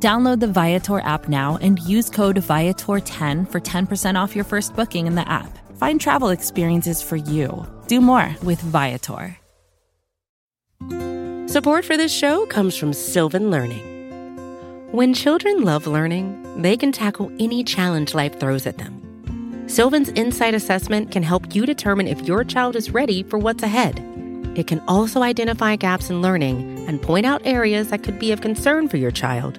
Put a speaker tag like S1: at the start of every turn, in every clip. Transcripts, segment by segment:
S1: Download the Viator app now and use code Viator10 for 10% off your first booking in the app. Find travel experiences for you. Do more with Viator.
S2: Support for this show comes from Sylvan Learning. When children love learning, they can tackle any challenge life throws at them. Sylvan's Insight Assessment can help you determine if your child is ready for what's ahead. It can also identify gaps in learning and point out areas that could be of concern for your child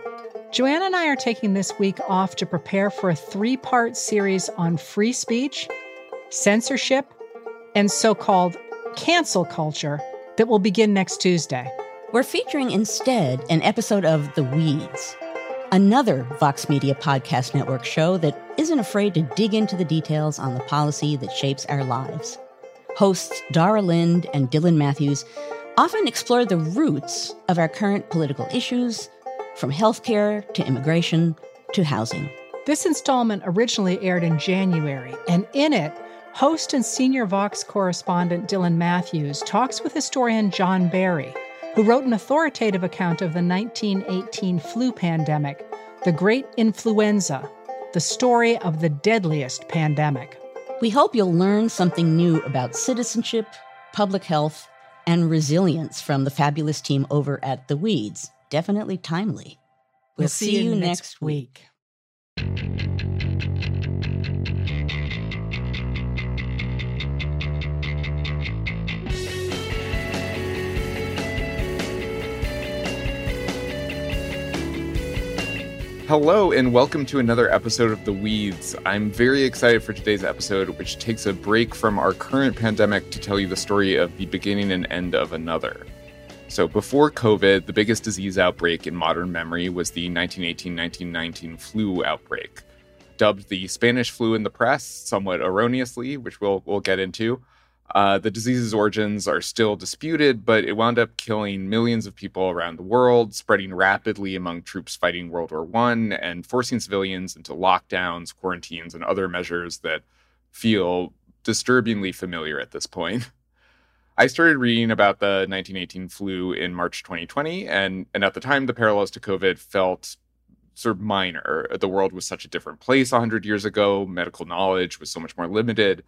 S3: Joanne and I are taking this week off to prepare for a three part series on free speech, censorship, and so called cancel culture that will begin next Tuesday.
S4: We're featuring instead an episode of The Weeds, another Vox Media Podcast Network show that isn't afraid to dig into the details on the policy that shapes our lives. Hosts Dara Lind and Dylan Matthews often explore the roots of our current political issues, from healthcare to immigration to housing.
S3: This installment originally aired in January, and in it, host and senior Vox correspondent Dylan Matthews talks with historian John Barry, who wrote an authoritative account of the 1918 flu pandemic, the Great Influenza, the story of the deadliest pandemic.
S4: We hope you'll learn something new about citizenship, public health, and resilience from the fabulous team over at The Weeds. Definitely timely.
S3: We'll, we'll see, see, you next, next week.
S5: Hello, and welcome to another episode of The Weeds. I'm very excited for today's episode, which takes a break from our current pandemic to tell you the story of the beginning and end of another. So, before COVID, the biggest disease outbreak in modern memory was the 1918 1919 flu outbreak. Dubbed the Spanish flu in the press, somewhat erroneously, which we'll, we'll get into. Uh, the disease's origins are still disputed, but it wound up killing millions of people around the world, spreading rapidly among troops fighting World War I, and forcing civilians into lockdowns, quarantines, and other measures that feel disturbingly familiar at this point. I started reading about the 1918 flu in March 2020, and, and at the time, the parallels to COVID felt sort of minor. The world was such a different place 100 years ago, medical knowledge was so much more limited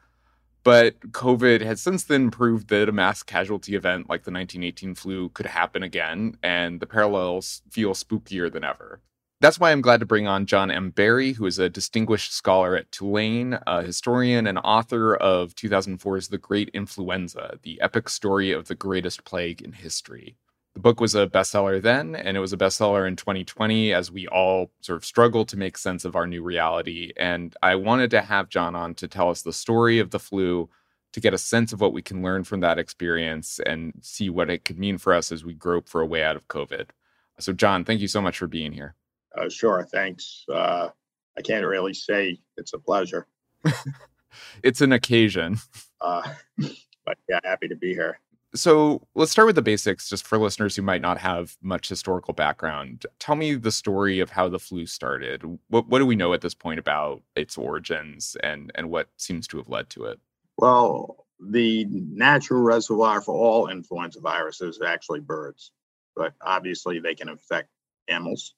S5: but COVID has since then proved that a mass casualty event like the 1918 flu could happen again, and the parallels feel spookier than ever. That's why I'm glad to bring on John M. Barry, who is a distinguished scholar at Tulane, a historian and author of 2004's The Great Influenza, the epic story of the greatest plague in history. The book was a bestseller then, and it was a bestseller in 2020 as we all sort of struggle to make sense of our new reality. And I wanted to have John on to tell us the story of the flu, to get a sense of what we can learn from that experience and see what it could mean for us as we grope for a way out of COVID. So, John, thank you so much for being here.
S6: Uh, sure. Thanks. Uh, I can't really say it's a pleasure.
S5: it's an occasion.
S6: Uh, but yeah, happy to be here.
S5: So let's start with the basics, just for listeners who might not have much historical background. Tell me the story of how the flu started. What, what do we know at this point about its origins and, and what seems to have led to it?
S6: Well, the natural reservoir for all influenza viruses is actually birds, but obviously they can infect mammals.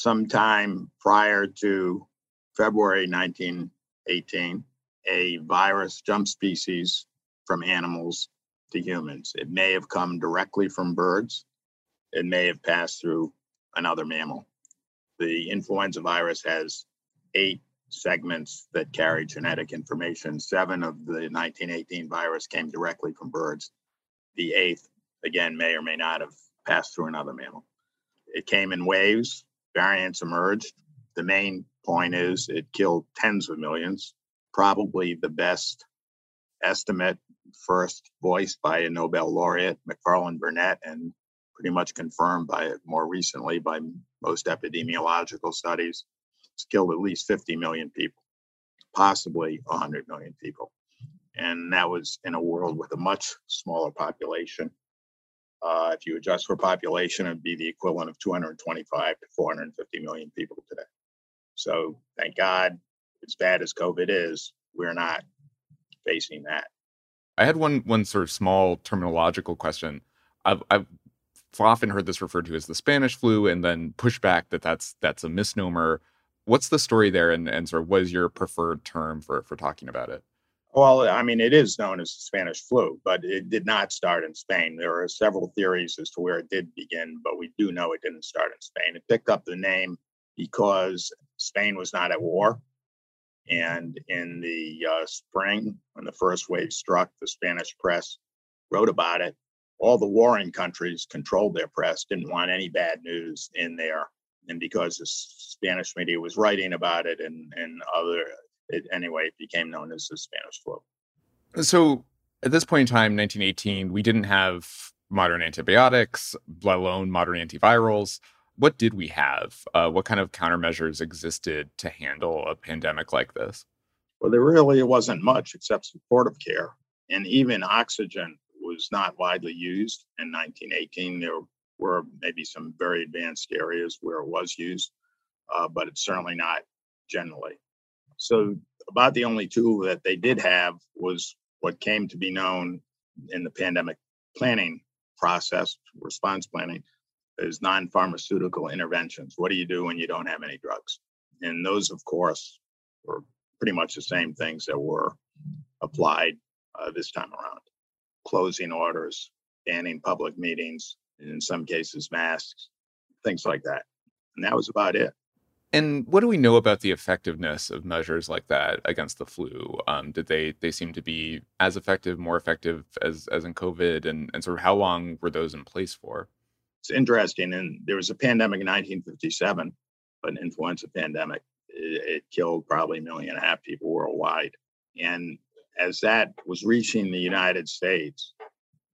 S6: Sometime prior to February 1918, a virus jump species from animals to humans. It may have come directly from birds, it may have passed through another mammal. The influenza virus has eight segments that carry genetic information. Seven of the 1918 virus came directly from birds. The eighth, again, may or may not have passed through another mammal. It came in waves, variants emerged. The main point is it killed tens of millions, probably the best estimate first voiced by a Nobel laureate, Macfarlane Burnet, and pretty much confirmed by it more recently by most epidemiological studies. It's killed at least 50 million people, possibly 100 million people. And that was in a world with a much smaller population. Uh, if you adjust for population, it'd be the equivalent of 225 to 450 million people today. So thank God, as bad as COVID is, we're not facing that.
S5: I had one one sort of small terminological question. I've, I've often heard this referred to as the Spanish flu, and then pushback that that's that's a misnomer. What's the story there, and, and sort of what is your preferred term for for talking about it?
S6: Well, I mean, it is known as the Spanish flu, but it did not start in Spain. There are several theories as to where it did begin, but we do know it didn't start in Spain. It picked up the name because Spain was not at war. And in the uh, spring, when the first wave struck, the Spanish press wrote about it. All the warring countries controlled their press, didn't want any bad news in there. And because the Spanish media was writing about it and, and other, it, anyway, it became known as the Spanish flu.
S5: So at this point in time, 1918, we didn't have modern antibiotics, let alone modern antivirals what did we have? Uh, what kind of countermeasures existed to handle a pandemic like this?
S6: Well, there really wasn't much except supportive care. And even oxygen was not widely used in 1918. There were maybe some very advanced areas where it was used, uh, but it's certainly not generally. So, about the only tool that they did have was what came to be known in the pandemic planning process, response planning, is non-pharmaceutical interventions. What do you do when you don't have any drugs? And those, of course, were pretty much the same things that were applied uh, this time around. Closing orders, banning public meetings, in some cases masks, things like that. And that was about it.
S5: And what do we know about the effectiveness of measures like that against the flu? Um, did they they seem to be as effective, more effective as as in COVID, and and sort of how long were those in place for?
S6: it's interesting. And there was a pandemic in 1957, an influenza pandemic. It, it killed probably a million and a half people worldwide. And as that was reaching the United States,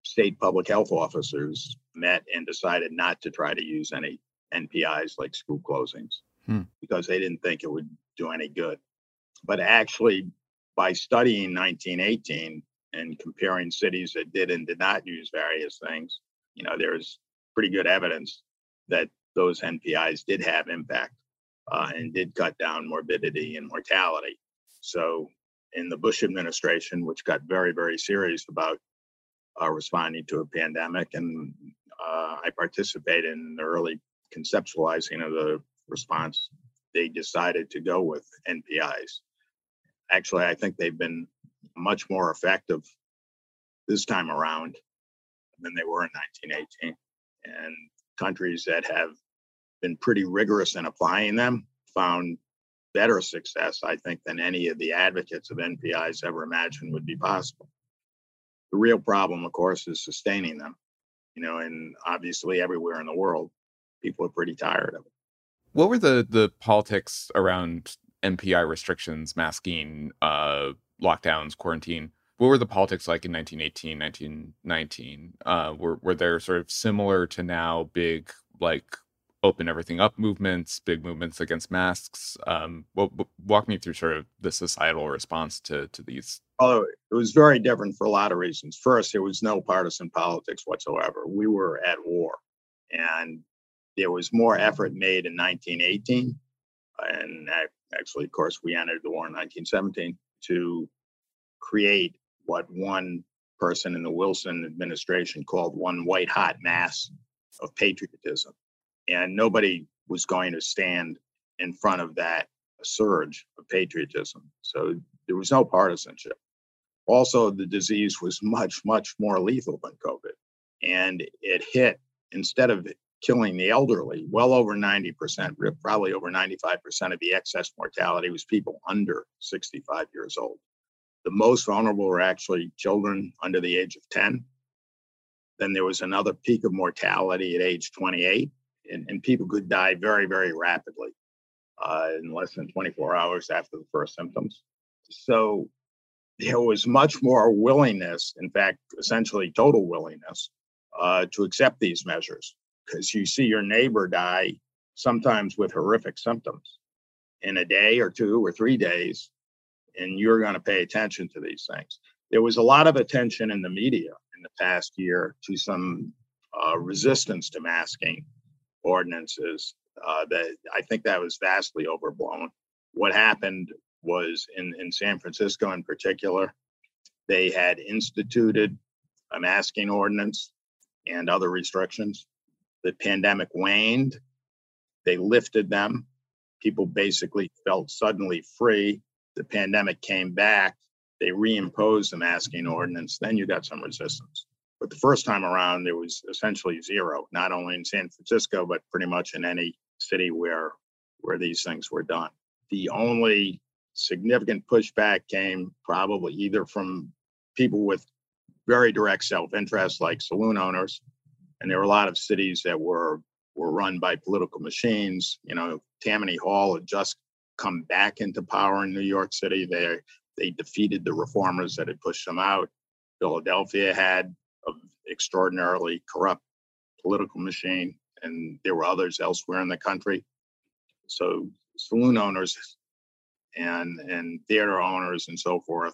S6: state public health officers met and decided not to try to use any NPIs like school closings hmm. because they didn't think it would do any good. But actually, by studying 1918 and comparing cities that did and did not use various things, you know, there's pretty good evidence that those NPIs did have impact uh, and did cut down morbidity and mortality. So, in the Bush administration, which got very, very serious about uh, responding to a pandemic, and uh, I participated in the early conceptualizing of the response, they decided to go with NPIs. Actually, I think they've been much more effective this time around than they were in 1918 and countries that have been pretty rigorous in applying them found better success, I think, than any of the advocates of NPIs ever imagined would be possible. The real problem, of course, is sustaining them. You know, and obviously everywhere in the world, people are pretty tired of it.
S5: What were the the politics around NPI restrictions, masking, uh, lockdowns, quarantine? what were the politics like in 1918 1919 uh, were, were there sort of similar to now big like open everything up movements big movements against masks? Um, walk me through sort of the societal response to to these.
S6: Although it was very different for a lot of reasons. First there was no partisan politics whatsoever. We were at war. And there was more effort made in 1918 and actually of course we entered the war in 1917 to create what one person in the Wilson administration called one white hot mass of patriotism. And nobody was going to stand in front of that surge of patriotism. So there was no partisanship. Also, the disease was much, much more lethal than COVID. And it hit, instead of killing the elderly. Well over 90%, probably over 95% of the excess mortality was people under 65 years old. The most vulnerable were actually children under the age of 10. Then there was another peak of mortality at age 28, and, and people could die very, very rapidly uh, in less than 24 hours after the first symptoms. So there was much more willingness, in fact, essentially total willingness, uh, to accept these measures because you see your neighbor die sometimes with horrific symptoms in a day or two or three days, and you're going to pay attention to these things. There was a lot of attention in the media in the past year to some uh, resistance to masking ordinances. Uh, that I think that was vastly overblown. What happened was in, in San Francisco, in particular, they had instituted a masking ordinance and other restrictions the pandemic waned, they lifted them. People basically felt suddenly free. The pandemic came back, they reimposed the masking ordinance. Then you got some resistance. But the first time around, there was essentially zero, not only in San Francisco, but pretty much in any city where where these things were done. The only significant pushback came probably either from people with very direct self-interest, like saloon owners, and there were a lot of cities that were were run by political machines. You know, Tammany Hall had just come back into power in New York City. They they defeated the reformers that had pushed them out. Philadelphia had an extraordinarily corrupt political machine, and there were others elsewhere in the country. So saloon owners and and theater owners and so forth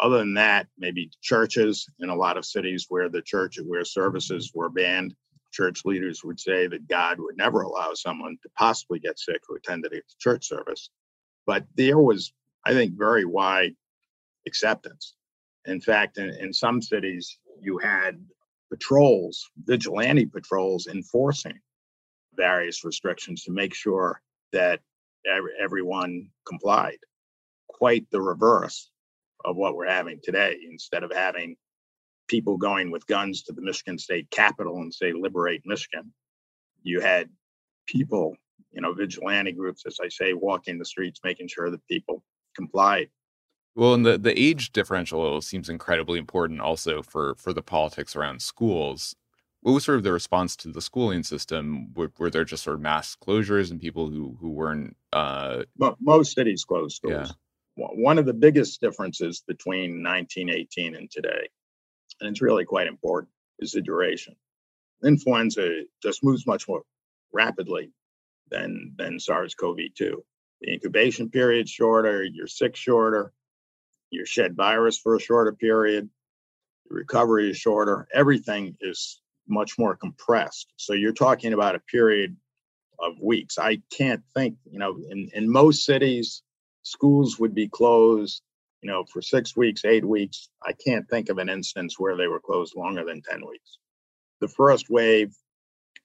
S6: other than that, maybe churches in a lot of cities where the church where services were banned, church leaders would say that God would never allow someone to possibly get sick who attended a church service. But there was, I think, very wide acceptance. In fact, in, in some cities, you had patrols, vigilante patrols, enforcing various restrictions to make sure that everyone complied. Quite the reverse of what we're having today. Instead of having people going with guns to the Michigan State Capitol and say, liberate Michigan, you had people, you know, vigilante groups, as I say, walking the streets, making sure that people complied.
S5: Well, and the, the age differential seems incredibly important also for, for the politics around schools. What was sort of the response to the schooling system? Were, were there just sort of mass closures and people who who weren't? Uh...
S6: But most cities closed schools. Yeah one of the biggest differences between 1918 and today, and it's really quite important, is the duration. Influenza just moves much more rapidly than, than SARS-CoV-2. The incubation period shorter, you're sick shorter, you shed virus for a shorter period, recovery is shorter, everything is much more compressed. So you're talking about a period of weeks. I can't think, you know, in, in most cities, schools would be closed, you know, for six weeks, eight weeks. I can't think of an instance where they were closed longer than 10 weeks. The first wave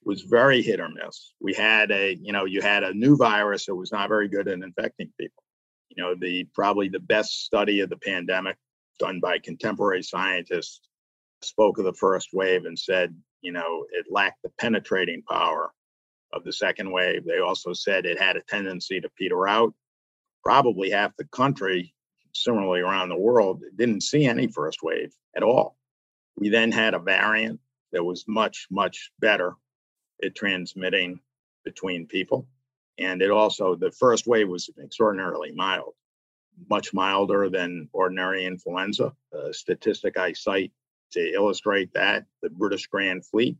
S6: was very hit or miss. We had a, you know, you had a new virus that was not very good at infecting people. You know, the probably the best study of the pandemic done by contemporary scientists spoke of the first wave and said, you know, it lacked the penetrating power of the second wave. They also said it had a tendency to peter out probably half the country, similarly around the world, didn't see any first wave at all. We then had a variant that was much, much better at transmitting between people. And it also, the first wave was extraordinarily mild, much milder than ordinary influenza. A statistic I cite to illustrate that the British Grand Fleet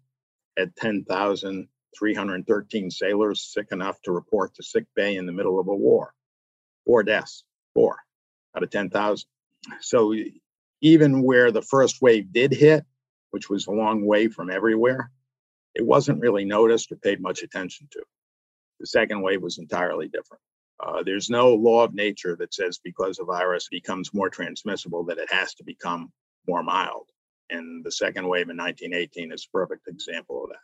S6: had 10,313 sailors sick enough to report to sick bay in the middle of a war four deaths, four out of 10,000. So even where the first wave did hit, which was a long way from everywhere, it wasn't really noticed or paid much attention to. The second wave was entirely different. Uh, there's no law of nature that says because a virus becomes more transmissible that it has to become more mild. And the second wave in 1918 is a perfect example of that.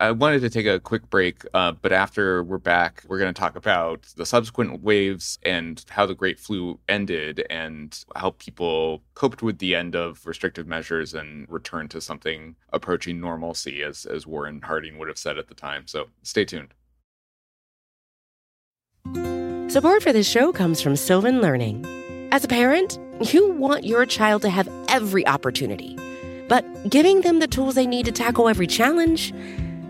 S5: I wanted to take a quick break, uh, but after we're back, we're going to talk about the subsequent waves and how the Great Flu ended and how people coped with the end of restrictive measures and returned to something approaching normalcy, as, as Warren Harding would have said at the time. So stay tuned.
S2: Support for this show comes from Sylvan Learning. As a parent, you want your child to have every opportunity, but giving them the tools they need to tackle every challenge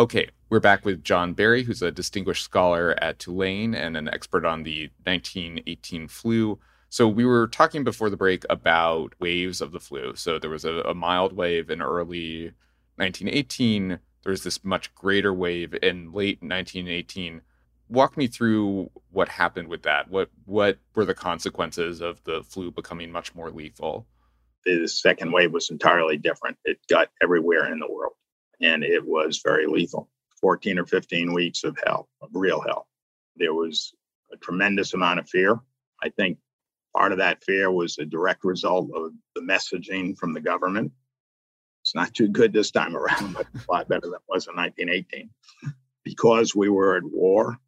S5: Okay, we're back with John Barry, who's a distinguished scholar at Tulane and an expert on the 1918 flu. So, we were talking before the break about waves of the flu. So, there was a, a mild wave in early 1918. There was this much greater wave in late 1918. Walk me through what happened with that. What what were the consequences of the flu becoming much more lethal?
S6: The second wave was entirely different. It got everywhere in the world and it was very lethal 14 or 15 weeks of hell, of real hell. There was a tremendous amount of fear. I think part of that fear was a direct result of the messaging from the government. It's not too good this time around, but a lot better than it was in 1918. Because we were at war,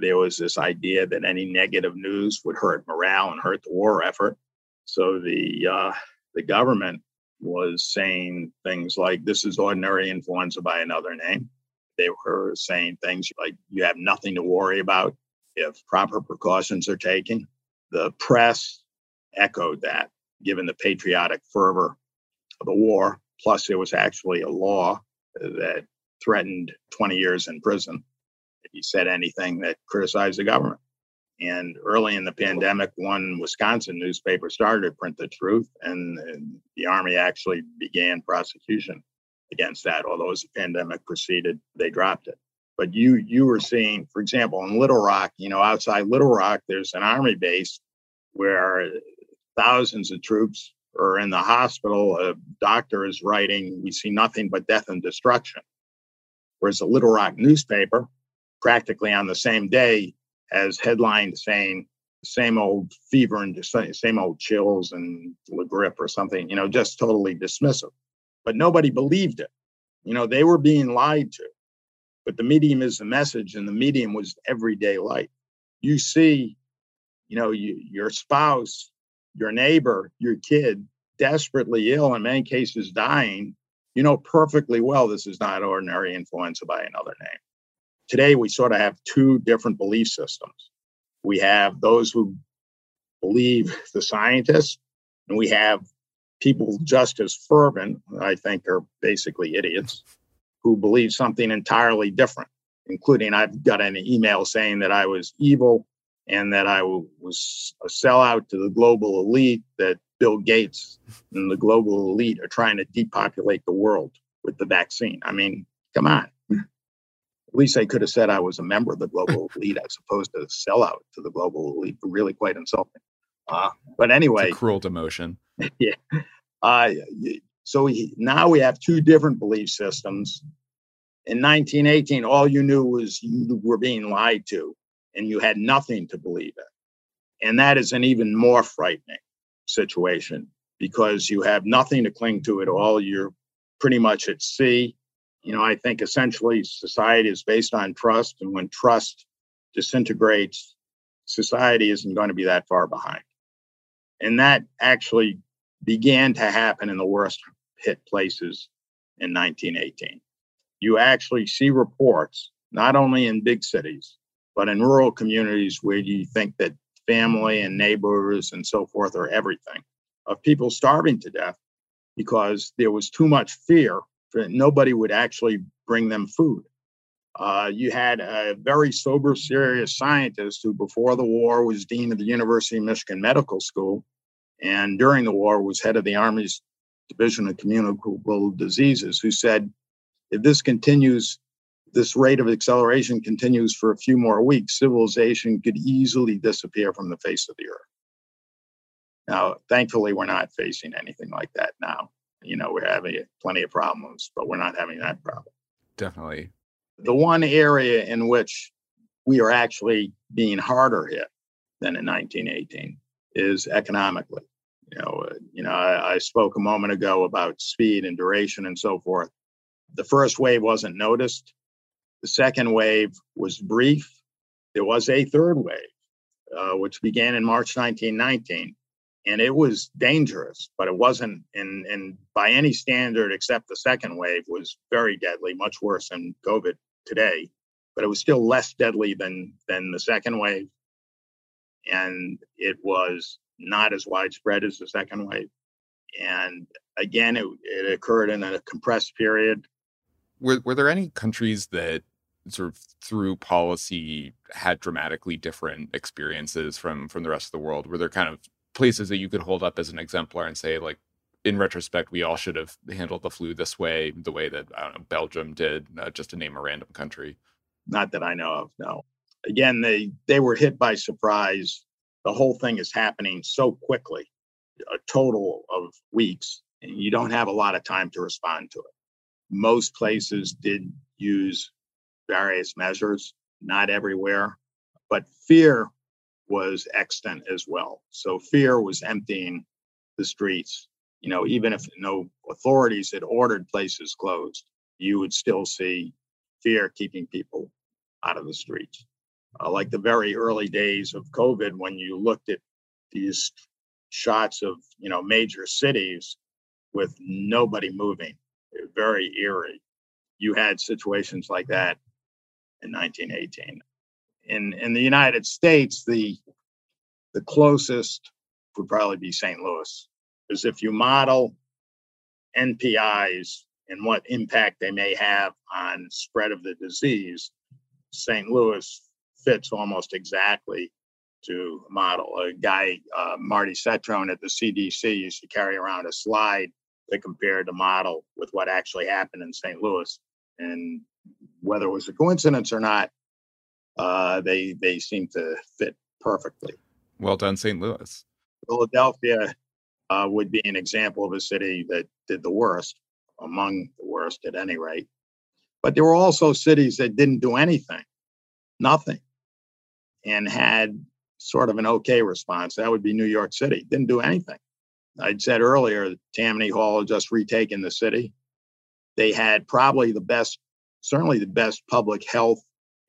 S6: there was this idea that any negative news would hurt morale and hurt the war effort. So the uh, the government was saying things like, This is ordinary influenza by another name. They were saying things like, You have nothing to worry about if proper precautions are taken. The press echoed that, given the patriotic fervor of the war. Plus, there was actually a law that threatened 20 years in prison if you said anything that criticized the government. And early in the pandemic, one Wisconsin newspaper started to print the truth, and, the Army actually began prosecution against that. Although as the pandemic proceeded, they dropped it. But you you were seeing, for example, in Little Rock, you know, outside Little Rock, there's an Army base where thousands of troops are in the hospital. A doctor is writing, "We see nothing but death and destruction." Whereas the Little Rock newspaper, practically on the same day, as headlined saying same old fever and same old chills and the grippe or something, you know, just totally dismissive. But nobody believed it. You know, they were being lied to. But the medium is the message, and the medium was everyday life. You see, you know, you, your spouse, your neighbor, your kid desperately ill, in many cases dying. You know perfectly well this is not ordinary influenza by another name today we sort of have two different belief systems. We have those who believe the scientists, and we have people just as fervent, I think are basically idiots, who believe something entirely different, including I've got an email saying that I was evil and that I was a sellout to the global elite, that Bill Gates and the global elite are trying to depopulate the world with the vaccine. I mean, come on least they could have said I was a member of the global elite as opposed to sell out to the global elite. Really quite insulting. Uh, but anyway,
S5: cruel demotion.
S6: yeah. Uh, so we, now we have two different belief systems. In 1918, all you knew was you were being lied to, and you had nothing to believe in. And that is an even more frightening situation because you have nothing to cling to at all. You're pretty much at sea you know, I think essentially society is based on trust. And when trust disintegrates, society isn't going to be that far behind. And that actually began to happen in the worst hit places in 1918. You actually see reports, not only in big cities, but in rural communities where you think that family and neighbors and so forth are everything, of people starving to death because there was too much fear nobody would actually bring them food. Uh, you had a very sober, serious scientist who, before the war, was dean of the University of Michigan Medical School, and during the war was head of the Army's Division of Communicable Diseases, who said, if this continues, this rate of acceleration continues for a few more weeks, civilization could easily disappear from the face of the earth. Now, thankfully, we're not facing anything like that now. You know, we're having plenty of problems, but we're not having that problem.
S5: Definitely.
S6: The one area in which we are actually being harder hit than in 1918 is economically. You know, uh, you know, I, I spoke a moment ago about speed and duration and so forth. The first wave wasn't noticed. The second wave was brief. There was a third wave, uh, which began in March 1919, and it was dangerous, but it wasn't And in by any standard except the second wave was very deadly, much worse than COVID today, but it was still less deadly than than the second wave, and it was not as widespread as the second wave. And again, it, it occurred in a compressed period.
S5: Were, were there any countries that sort of through policy had dramatically different experiences from from the rest of the world? Were there kind of places that you could hold up as an exemplar and say, like, in retrospect, we all should have handled the flu this way, the way that I don't know Belgium did, uh, just to name a random country.
S6: Not that I know of. No. Again, they they were hit by surprise the whole thing is happening so quickly, a total of weeks, and you don't have a lot of time to respond to it. Most places did use various measures, not everywhere, but fear was extant as well. So fear was emptying the streets. You know, even if no authorities had ordered places closed, you would still see fear keeping people out of the streets uh, like the very early days of COVID, when you looked at these shots of you know major cities with nobody moving, very eerie. You had situations like that in 1918. In in the United States, the the closest would probably be St. Louis, because if you model NPIs and what impact they may have on spread of the disease, St. Louis fits almost exactly to model. A guy, uh, Marty Cetron at the CDC, used to carry around a slide that compared the model with what actually happened in St. Louis. And whether it was a coincidence or not, uh, they they seem to fit perfectly.
S5: Well done, St. Louis.
S6: Philadelphia uh, would be an example of a city that did the worst, among the worst at any rate. But there were also cities that didn't do anything, nothing and had sort of an okay response. That would be New York City. Didn't do anything. I'd said earlier, Tammany Hall had just retaken the city. They had probably the best, certainly the best public health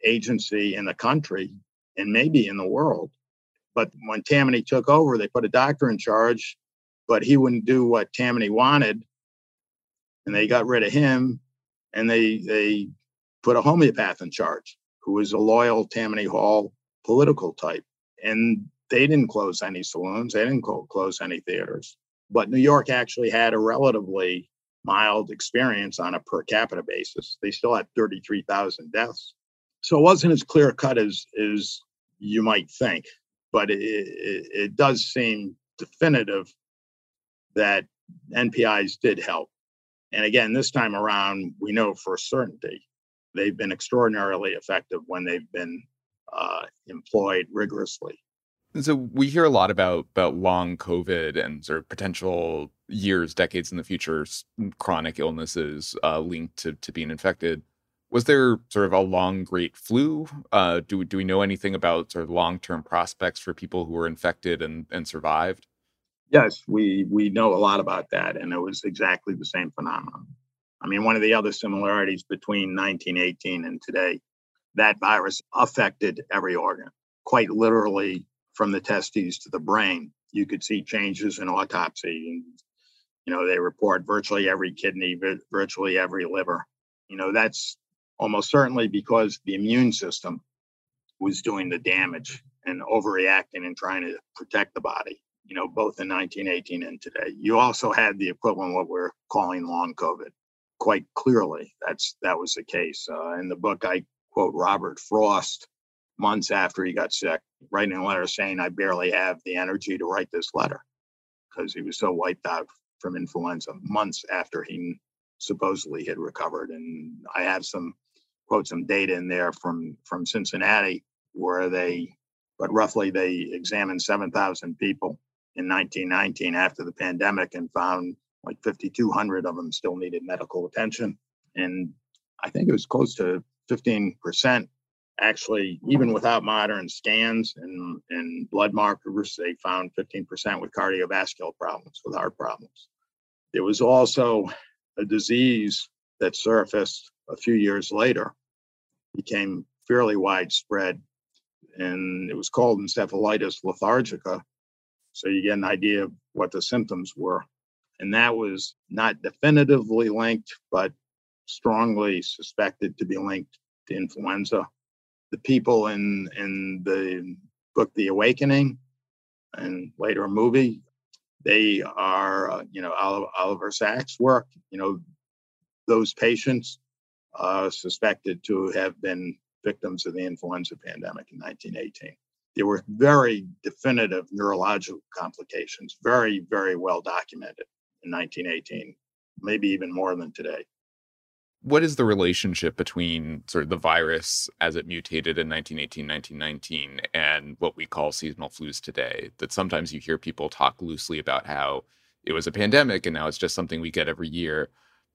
S6: agency in the country and maybe in the world. But when Tammany took over, they put a doctor in charge, but he wouldn't do what Tammany wanted. And they got rid of him and they they put a homeopath in charge who was a loyal Tammany Hall political type. And they didn't close any saloons, they didn't close any theaters. But New York actually had a relatively mild experience on a per capita basis. They still had 33,000 deaths. So it wasn't as clear cut as, as you might think, but it, it, it does seem definitive that NPIs did help. And again, this time around, we know for certainty they've been extraordinarily effective when they've been uh, employed rigorously.
S5: And so we hear a lot about about long COVID and sort of potential years, decades in the future, chronic illnesses uh, linked to to being infected. Was there sort of a long great flu? Uh, do do we know anything about sort of long term prospects for people who were infected and and survived?
S6: Yes, we we know a lot about that, and it was exactly the same phenomenon. I mean, one of the other similarities between 1918 and today that virus affected every organ, quite literally from the testes to the brain. You could see changes in autopsy and You know, they report virtually every kidney, virtually every liver. You know, that's almost certainly because the immune system was doing the damage and overreacting and trying to protect the body, you know, both in 1918 and today. You also had the equivalent of what we're calling long COVID. Quite clearly, that's that was the case. Uh, in the book, I quote Robert Frost months after he got sick, writing a letter saying, I barely have the energy to write this letter because he was so wiped out from influenza months after he supposedly had recovered. And I have some quote some data in there from from Cincinnati where they but roughly they examined 7,000 people in 1919 after the pandemic and found like 5,200 of them still needed medical attention. And I think it was close to 15% actually, even without modern scans and, and blood markers, they found 15% with cardiovascular problems, with heart problems. There was also a disease that surfaced a few years later, became fairly widespread, and it was called encephalitis lethargica. So you get an idea of what the symptoms were. And that was not definitively linked, but strongly suspected to be linked to influenza. The people in in the book The Awakening and later a movie, they are, uh, you know, Oliver, Sacks' work. You know, those patients uh, suspected to have been victims of the influenza pandemic in 1918. There were very definitive neurological complications, very, very well documented in 1918, maybe even more than today.
S5: What is the relationship between sort of the virus as it mutated in 1918, 1919 and what we call seasonal flus today? That sometimes you hear people talk loosely about how it was a pandemic and now it's just something we get every year.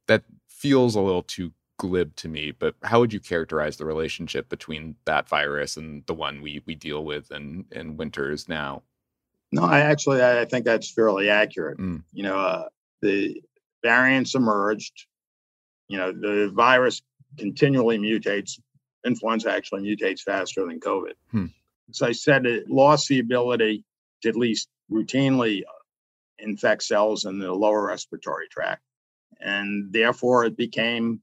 S5: That feels a little too glib to me, but how would you characterize the relationship between that virus and the one we we deal with in in winters now?
S6: No, I actually I think that's fairly accurate. Mm. You know, uh, the variants emerged. You know, the virus continually mutates. Influenza actually mutates faster than COVID. Hmm. As I said, it lost the ability to at least routinely infect cells in the lower respiratory tract. And therefore, it became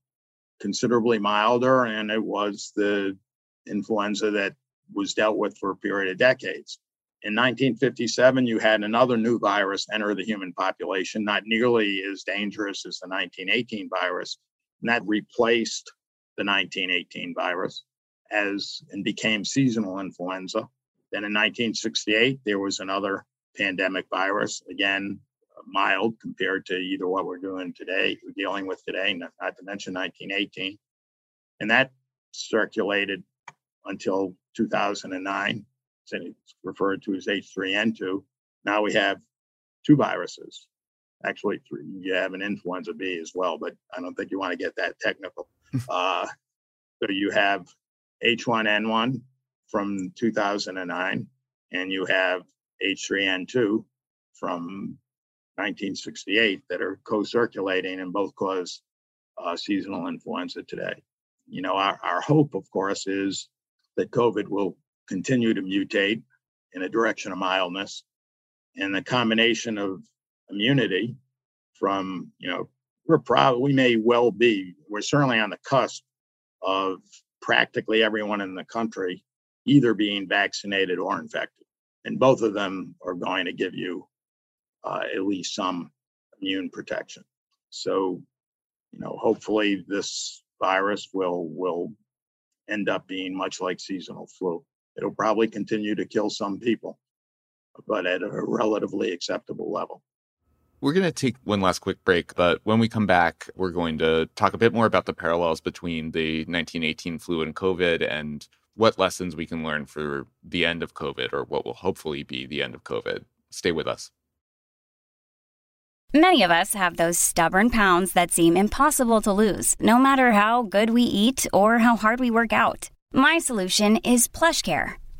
S6: considerably milder, and it was the influenza that was dealt with for a period of decades. In 1957, you had another new virus enter the human population, not nearly as dangerous as the 1918 virus, and that replaced the 1918 virus as and became seasonal influenza. Then in 1968, there was another pandemic virus, again mild compared to either what we're doing today, we're dealing with today, not to mention 1918. And that circulated until 2009. It's referred to as H3N2. Now we have two viruses. Actually, three, you have an influenza B as well, but I don't think you want to get that technical. uh, so you have H1N1 from 2009, and you have H3N2 from 1968 that are co-circulating and both cause uh, seasonal influenza today. You know, our, our hope, of course, is that COVID will continue to mutate in a direction of mildness. And the combination of immunity from, you know, we're probably, we may well be, we're certainly on the cusp of practically everyone in the country either being vaccinated or infected. And both of them are going to give you uh, at least some immune protection. So, you know, hopefully this virus will will end up being much like seasonal flu. It'll probably continue to kill some people, but at a relatively acceptable level.
S5: We're going to take one last quick break, but when we come back, we're going to talk a bit more about the parallels between the 1918 flu and COVID and what lessons we can learn for the end of COVID or what will hopefully be the end of COVID. Stay with us.
S7: Many of us have those stubborn pounds that seem impossible to lose, no matter how good we eat or how hard we work out. My solution is PlushCare.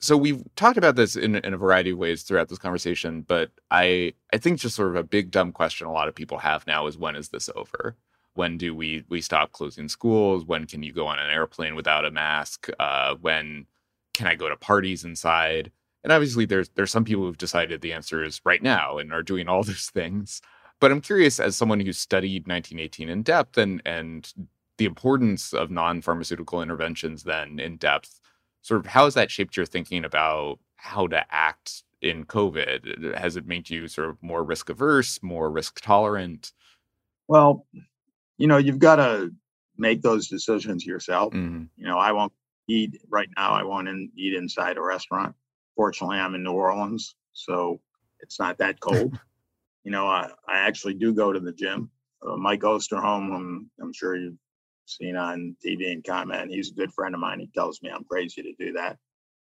S5: So we've talked about this in, in a variety of ways throughout this conversation, but I I think just sort of a big dumb question a lot of people have now is when is this over? When do we we stop closing schools? When can you go on an airplane without a mask? Uh, when can I go to parties inside? And obviously, there's there's some people who've decided the answer is right now and are doing all those things. But I'm curious, as someone who studied 1918 in depth and and the importance of non-pharmaceutical interventions then in depth, sort of how has that shaped your thinking about how to act in COVID? Has it made you sort of more risk averse, more risk tolerant?
S6: Well, you know, you've got to make those decisions yourself.
S5: Mm-hmm.
S6: You know, I won't eat right now. I won't in, eat inside a restaurant. Fortunately, I'm in New Orleans, so it's not that cold. you know, I, I actually do go to the gym. Uh, Mike Osterholm, I'm, I'm sure you've seen on TV and comment. He's a good friend of mine. He tells me I'm crazy to do that,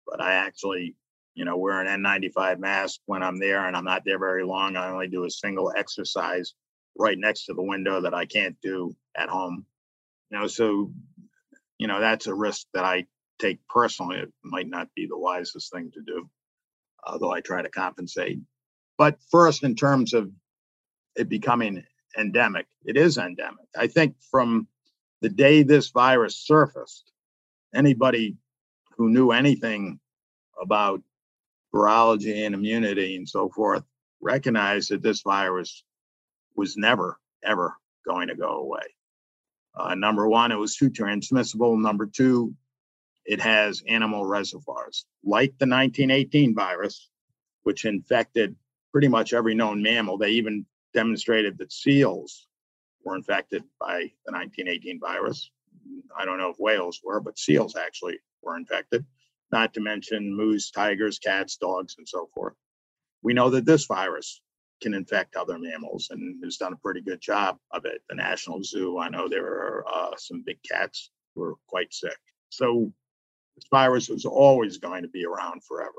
S6: but I actually, you know, wear an N95 mask when I'm there, and I'm not there very long. I only do a single exercise right next to the window that I can't do at home. You know, so you know that's a risk that I take personally. It might not be the wisest thing to do, although I try to compensate. But first, in terms of it becoming endemic, it is endemic. I think from the day this virus surfaced, anybody who knew anything about virology and immunity and so forth recognized that this virus was never, ever going to go away. Uh, number one, it was too transmissible. Number two, it has animal reservoirs, like the 1918 virus, which infected pretty much every known mammal. They even demonstrated that seals were infected by the 1918 virus. I don't know if whales were, but seals actually were infected, not to mention moose, tigers, cats, dogs, and so forth. We know that this virus can infect other mammals and has done a pretty good job of it. The National Zoo, I know there are uh, some big cats who are quite sick. So this virus is always going to be around forever.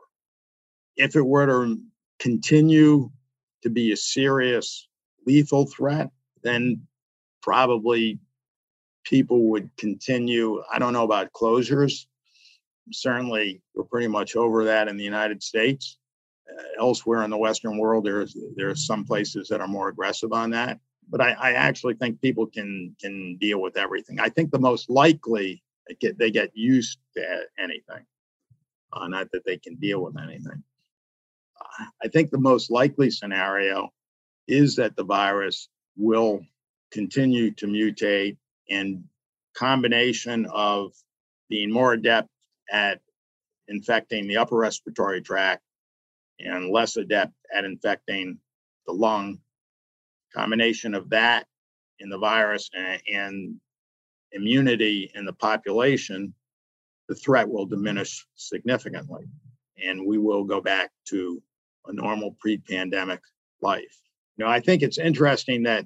S6: If it were to continue to be a serious lethal threat, then probably people would continue. I don't know about closures. Certainly, we're pretty much over that in the United States. Uh, elsewhere in the Western world, there's there's some places that are more aggressive on that. But I, I actually think people can can deal with everything. I think the most likely they get they get used to anything, uh, not that they can deal with anything. I think the most likely scenario is that the virus will continue to mutate and combination of being more adept at infecting the upper respiratory tract and less adept at infecting the lung. Combination of that in the virus and, and immunity in the population, the threat will diminish significantly. And we will go back to a normal pre pandemic life. You know, I think it's interesting that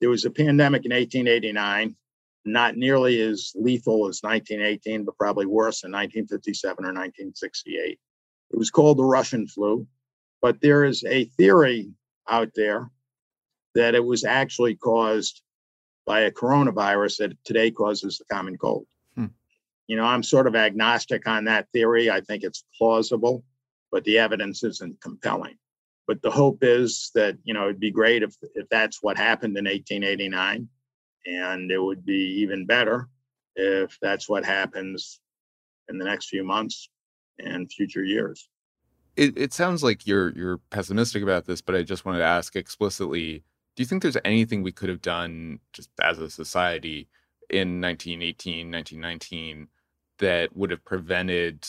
S6: there was a pandemic in 1889, not nearly as lethal as 1918, but probably worse in 1957 or 1968. It was called the Russian flu, but there is a theory out there that it was actually caused by a coronavirus that today causes the common cold.
S5: Hmm.
S6: You know, I'm sort of agnostic on that theory. I think it's plausible, but the evidence isn't compelling. But the hope is that, you know, it'd be great if, if that's what happened in 1889. And it would be even better if that's what happens in the next few months and future years.
S5: It, it sounds like you're you're pessimistic about this, but I just wanted to ask explicitly: Do you think there's anything we could have done just as a society in 1918, 1919 that would have prevented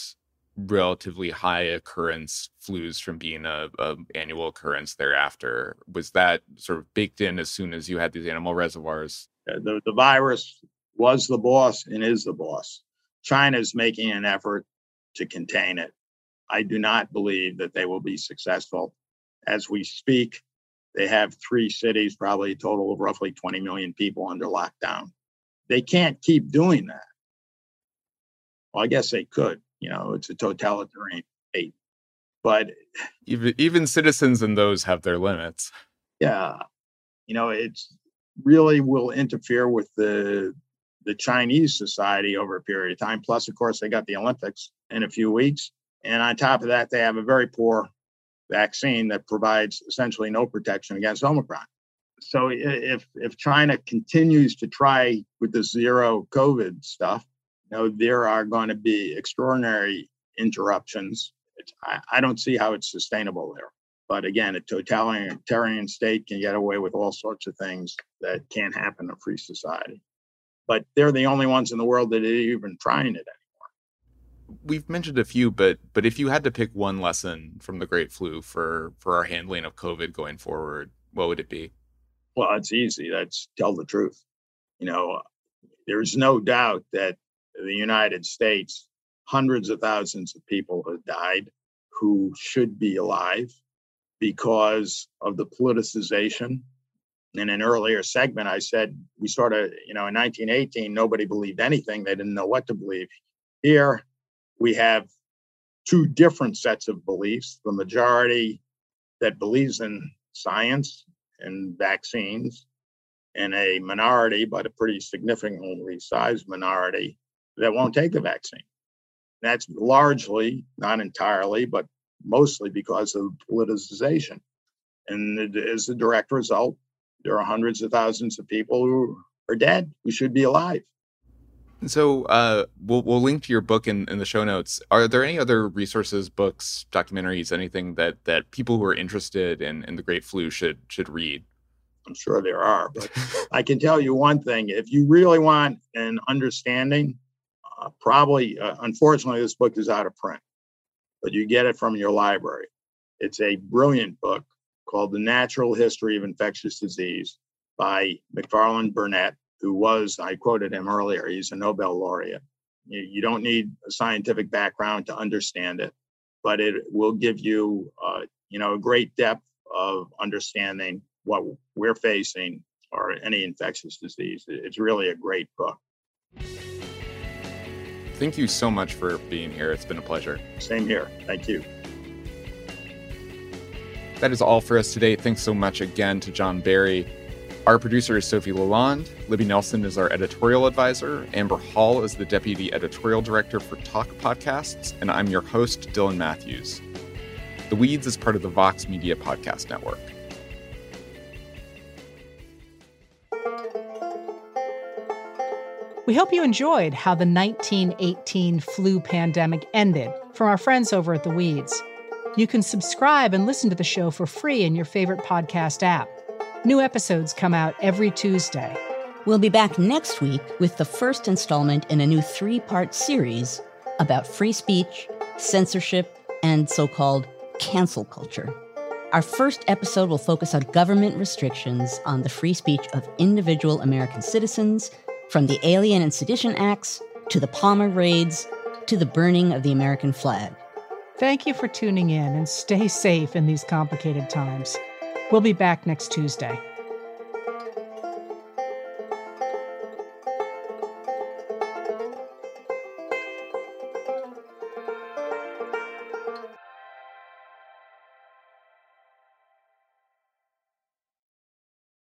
S5: relatively high occurrence flus from being a, a, annual occurrence thereafter? Was that sort of baked in as soon as you had these animal reservoirs?
S6: The, the virus was the boss and is the boss. China is making an effort to contain it. I do not believe that they will be successful. As we speak, they have three cities, probably a total of roughly 20 million people under lockdown. They can't keep doing that. Well, I guess they could. You know, it's a totalitarian state. But
S5: even even citizens and those have their limits.
S6: Yeah. You know, it's really will interfere with the the Chinese society over a period of time. Plus, of course, they got the Olympics in a few weeks. And on top of that, they have a very poor vaccine that provides essentially no protection against Omicron. So if if China continues to try with the zero COVID stuff, know, there are going to be extraordinary interruptions. I, I don't see how it's sustainable there. But again, a totalitarian state can get away with all sorts of things that can't happen in a free society. But they're the only ones in the world that are even trying it anymore.
S5: We've mentioned a few, but but if you had to pick one lesson from the Great Flu for for our handling of COVID going forward, what would it be?
S6: Well, it's easy. That's tell the truth. You know, there's no doubt that the United States, hundreds of thousands of people have died who should be alive because of the politicization. In an earlier segment, I said we sort of, you know, in 1918, nobody believed anything. They didn't know what to believe. Here, we have two different sets of beliefs the majority that believes in science and vaccines, and a minority, but a pretty significantly sized minority, that won't take the vaccine. That's largely, not entirely, but mostly because of politicization. And as a direct result, there are hundreds of thousands of people who are dead who should be alive.
S5: So uh, we'll we'll link to your book in, in the show notes. Are there any other resources, books, documentaries, anything that that people who are interested in, in the Great Flu should should read?
S6: I'm sure there are, but I can tell you one thing: if you really want an understanding, uh, probably, uh, unfortunately, this book is out of print but you get it from your library. It's a brilliant book called The Natural History of Infectious Disease by Macfarlane Burnet, who was, I quoted him earlier, he's a Nobel laureate. You, you don't need a scientific background to understand it, but it will give you, uh, you know, a great depth of understanding what we're facing or any infectious disease. It's really a great book.
S5: Thank you so much for being here. It's been a pleasure.
S6: Same here. Thank you.
S5: That is all for us today. Thanks so much again to John Barry. Our producer is Sophie Lalonde. Libby Nelson is our editorial advisor. Amber Hall is the deputy editorial director for Talk Podcasts. And I'm your host, Dylan Matthews. The Weeds is part of the Vox Media Podcast Network.
S3: We hope you enjoyed how the 1918 flu pandemic ended from our friends over at The Weeds. You can subscribe and listen to the show for free in your favorite podcast app. New episodes come out every Tuesday.
S4: We'll be back next week with the first installment in a new three part series about free speech, censorship, and so called cancel culture. Our first episode will focus on government restrictions on the free speech of individual American citizens from the Alien and Sedition Acts to the Palmer raids to the burning of the American flag.
S3: Thank you for tuning in and stay safe in these complicated times. We'll be back next Tuesday.